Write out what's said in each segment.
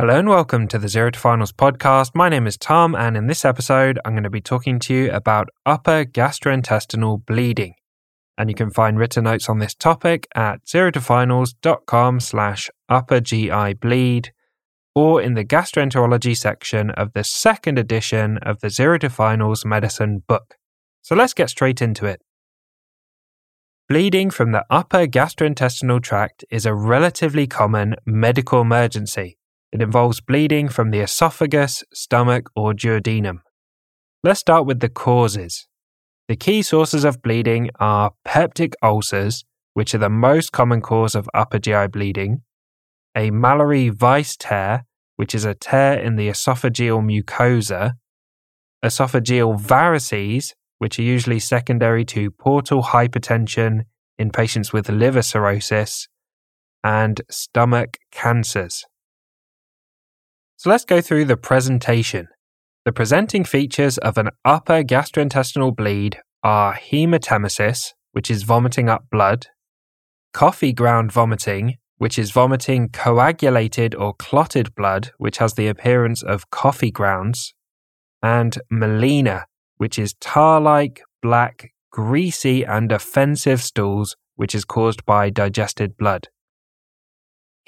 Hello and welcome to the Zero to Finals podcast. My name is Tom, and in this episode, I'm going to be talking to you about upper gastrointestinal bleeding. And you can find written notes on this topic at zerotofinals.com slash upper GI bleed or in the gastroenterology section of the second edition of the Zero to Finals medicine book. So let's get straight into it. Bleeding from the upper gastrointestinal tract is a relatively common medical emergency it involves bleeding from the esophagus, stomach, or duodenum. Let's start with the causes. The key sources of bleeding are peptic ulcers, which are the most common cause of upper GI bleeding, a Mallory Weiss tear, which is a tear in the esophageal mucosa, esophageal varices, which are usually secondary to portal hypertension in patients with liver cirrhosis, and stomach cancers. So let's go through the presentation. The presenting features of an upper gastrointestinal bleed are hematemesis, which is vomiting up blood, coffee ground vomiting, which is vomiting coagulated or clotted blood, which has the appearance of coffee grounds, and melena, which is tar like, black, greasy, and offensive stools, which is caused by digested blood.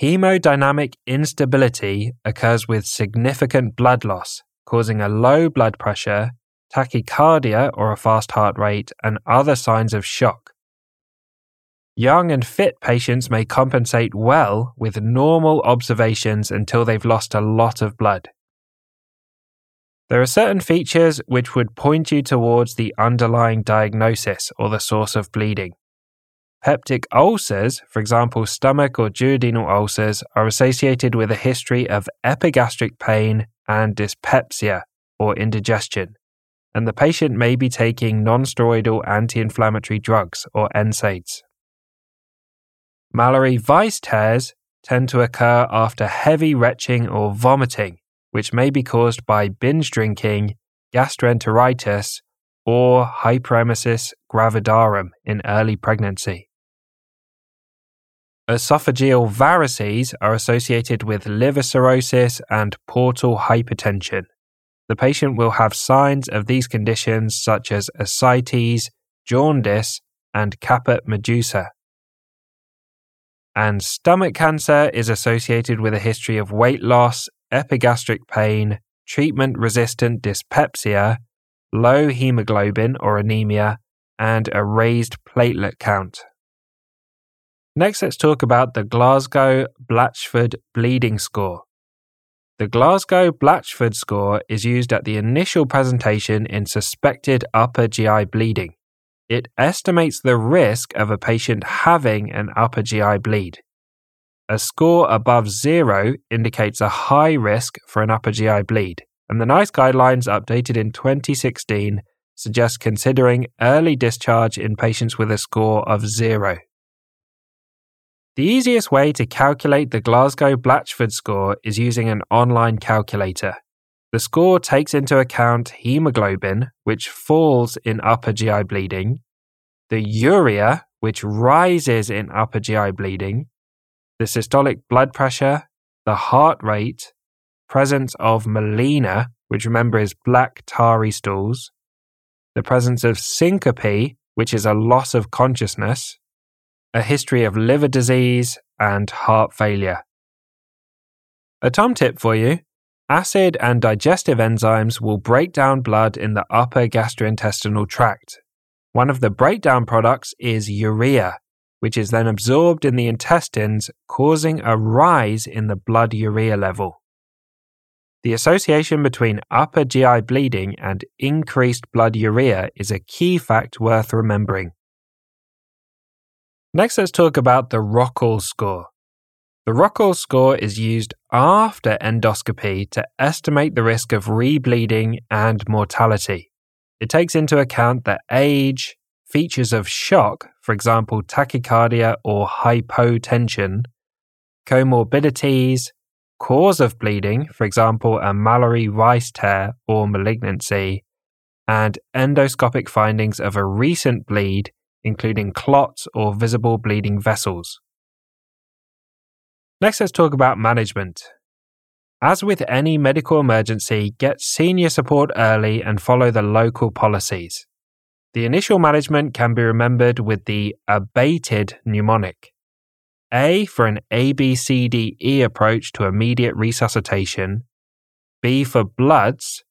Hemodynamic instability occurs with significant blood loss, causing a low blood pressure, tachycardia or a fast heart rate, and other signs of shock. Young and fit patients may compensate well with normal observations until they've lost a lot of blood. There are certain features which would point you towards the underlying diagnosis or the source of bleeding. Peptic ulcers, for example, stomach or duodenal ulcers, are associated with a history of epigastric pain and dyspepsia or indigestion, and the patient may be taking nonsteroidal anti inflammatory drugs or NSAIDs. Mallory Weiss tears tend to occur after heavy retching or vomiting, which may be caused by binge drinking, gastroenteritis, or hyperemesis gravidarum in early pregnancy. Esophageal varices are associated with liver cirrhosis and portal hypertension. The patient will have signs of these conditions such as ascites, jaundice, and caput medusa. And stomach cancer is associated with a history of weight loss, epigastric pain, treatment resistant dyspepsia, low hemoglobin or anemia, and a raised platelet count. Next, let's talk about the Glasgow Blatchford Bleeding Score. The Glasgow Blatchford score is used at the initial presentation in suspected upper GI bleeding. It estimates the risk of a patient having an upper GI bleed. A score above zero indicates a high risk for an upper GI bleed, and the NICE guidelines updated in 2016 suggest considering early discharge in patients with a score of zero. The easiest way to calculate the Glasgow Blatchford score is using an online calculator. The score takes into account hemoglobin, which falls in upper GI bleeding, the urea, which rises in upper GI bleeding, the systolic blood pressure, the heart rate, presence of melena, which remember is black tarry stools, the presence of syncope, which is a loss of consciousness, a history of liver disease, and heart failure. A Tom tip for you acid and digestive enzymes will break down blood in the upper gastrointestinal tract. One of the breakdown products is urea, which is then absorbed in the intestines, causing a rise in the blood urea level. The association between upper GI bleeding and increased blood urea is a key fact worth remembering. Next, let's talk about the Rockall score. The Rockall score is used after endoscopy to estimate the risk of rebleeding and mortality. It takes into account the age, features of shock, for example, tachycardia or hypotension, comorbidities, cause of bleeding, for example, a Mallory Weiss tear or malignancy, and endoscopic findings of a recent bleed including clots or visible bleeding vessels. Next, let's talk about management. As with any medical emergency, get senior support early and follow the local policies. The initial management can be remembered with the abated mnemonic. A for an ABCDE approach to immediate resuscitation, B for bloods,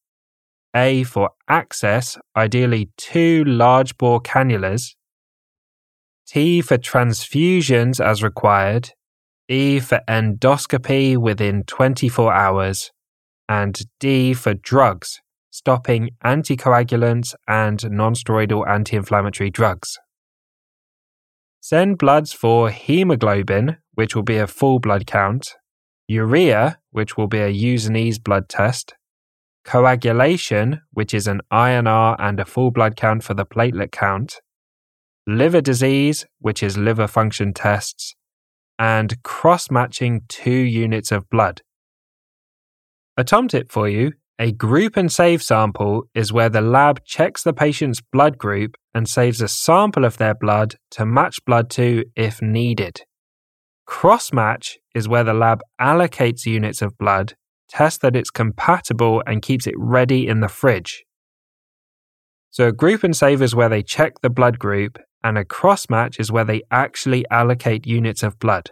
A for access, ideally two large bore cannulas, T for transfusions as required, E for endoscopy within 24 hours, and D for drugs, stopping anticoagulants and nonsteroidal anti inflammatory drugs. Send bloods for hemoglobin, which will be a full blood count, urea, which will be a U&Es blood test, coagulation, which is an INR and a full blood count for the platelet count, liver disease, which is liver function tests, and cross matching two units of blood. A tom tip for you a group and save sample is where the lab checks the patient's blood group and saves a sample of their blood to match blood to if needed. Cross match is where the lab allocates units of blood, tests that it's compatible, and keeps it ready in the fridge. So, a group and save is where they check the blood group, and a cross match is where they actually allocate units of blood.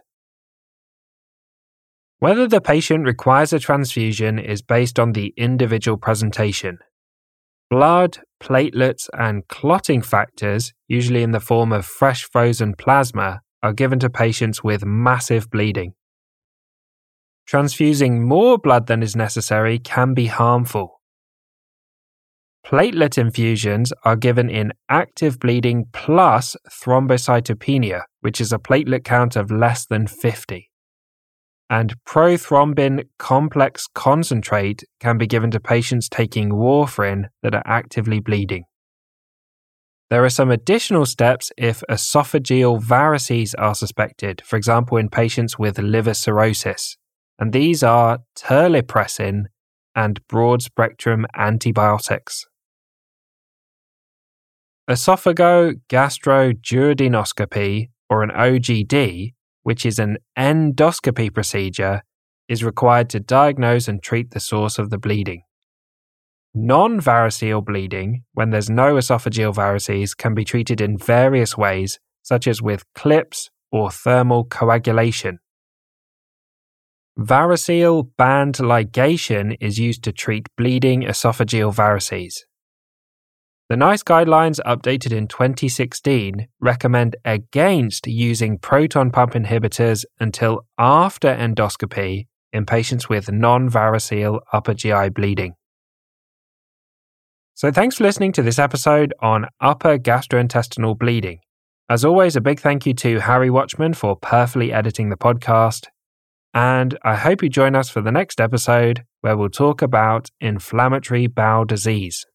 Whether the patient requires a transfusion is based on the individual presentation. Blood, platelets, and clotting factors, usually in the form of fresh frozen plasma, are given to patients with massive bleeding. Transfusing more blood than is necessary can be harmful. Platelet infusions are given in active bleeding plus thrombocytopenia, which is a platelet count of less than 50. And prothrombin complex concentrate can be given to patients taking warfarin that are actively bleeding. There are some additional steps if esophageal varices are suspected, for example, in patients with liver cirrhosis, and these are terlipressin and broad spectrum antibiotics. Esophagogastroduodenoscopy, or an OGD, which is an endoscopy procedure, is required to diagnose and treat the source of the bleeding. Non variceal bleeding, when there's no esophageal varices, can be treated in various ways, such as with clips or thermal coagulation. Variceal band ligation is used to treat bleeding esophageal varices. The NICE guidelines, updated in 2016, recommend against using proton pump inhibitors until after endoscopy in patients with non variceal upper GI bleeding. So, thanks for listening to this episode on upper gastrointestinal bleeding. As always, a big thank you to Harry Watchman for perfectly editing the podcast. And I hope you join us for the next episode where we'll talk about inflammatory bowel disease.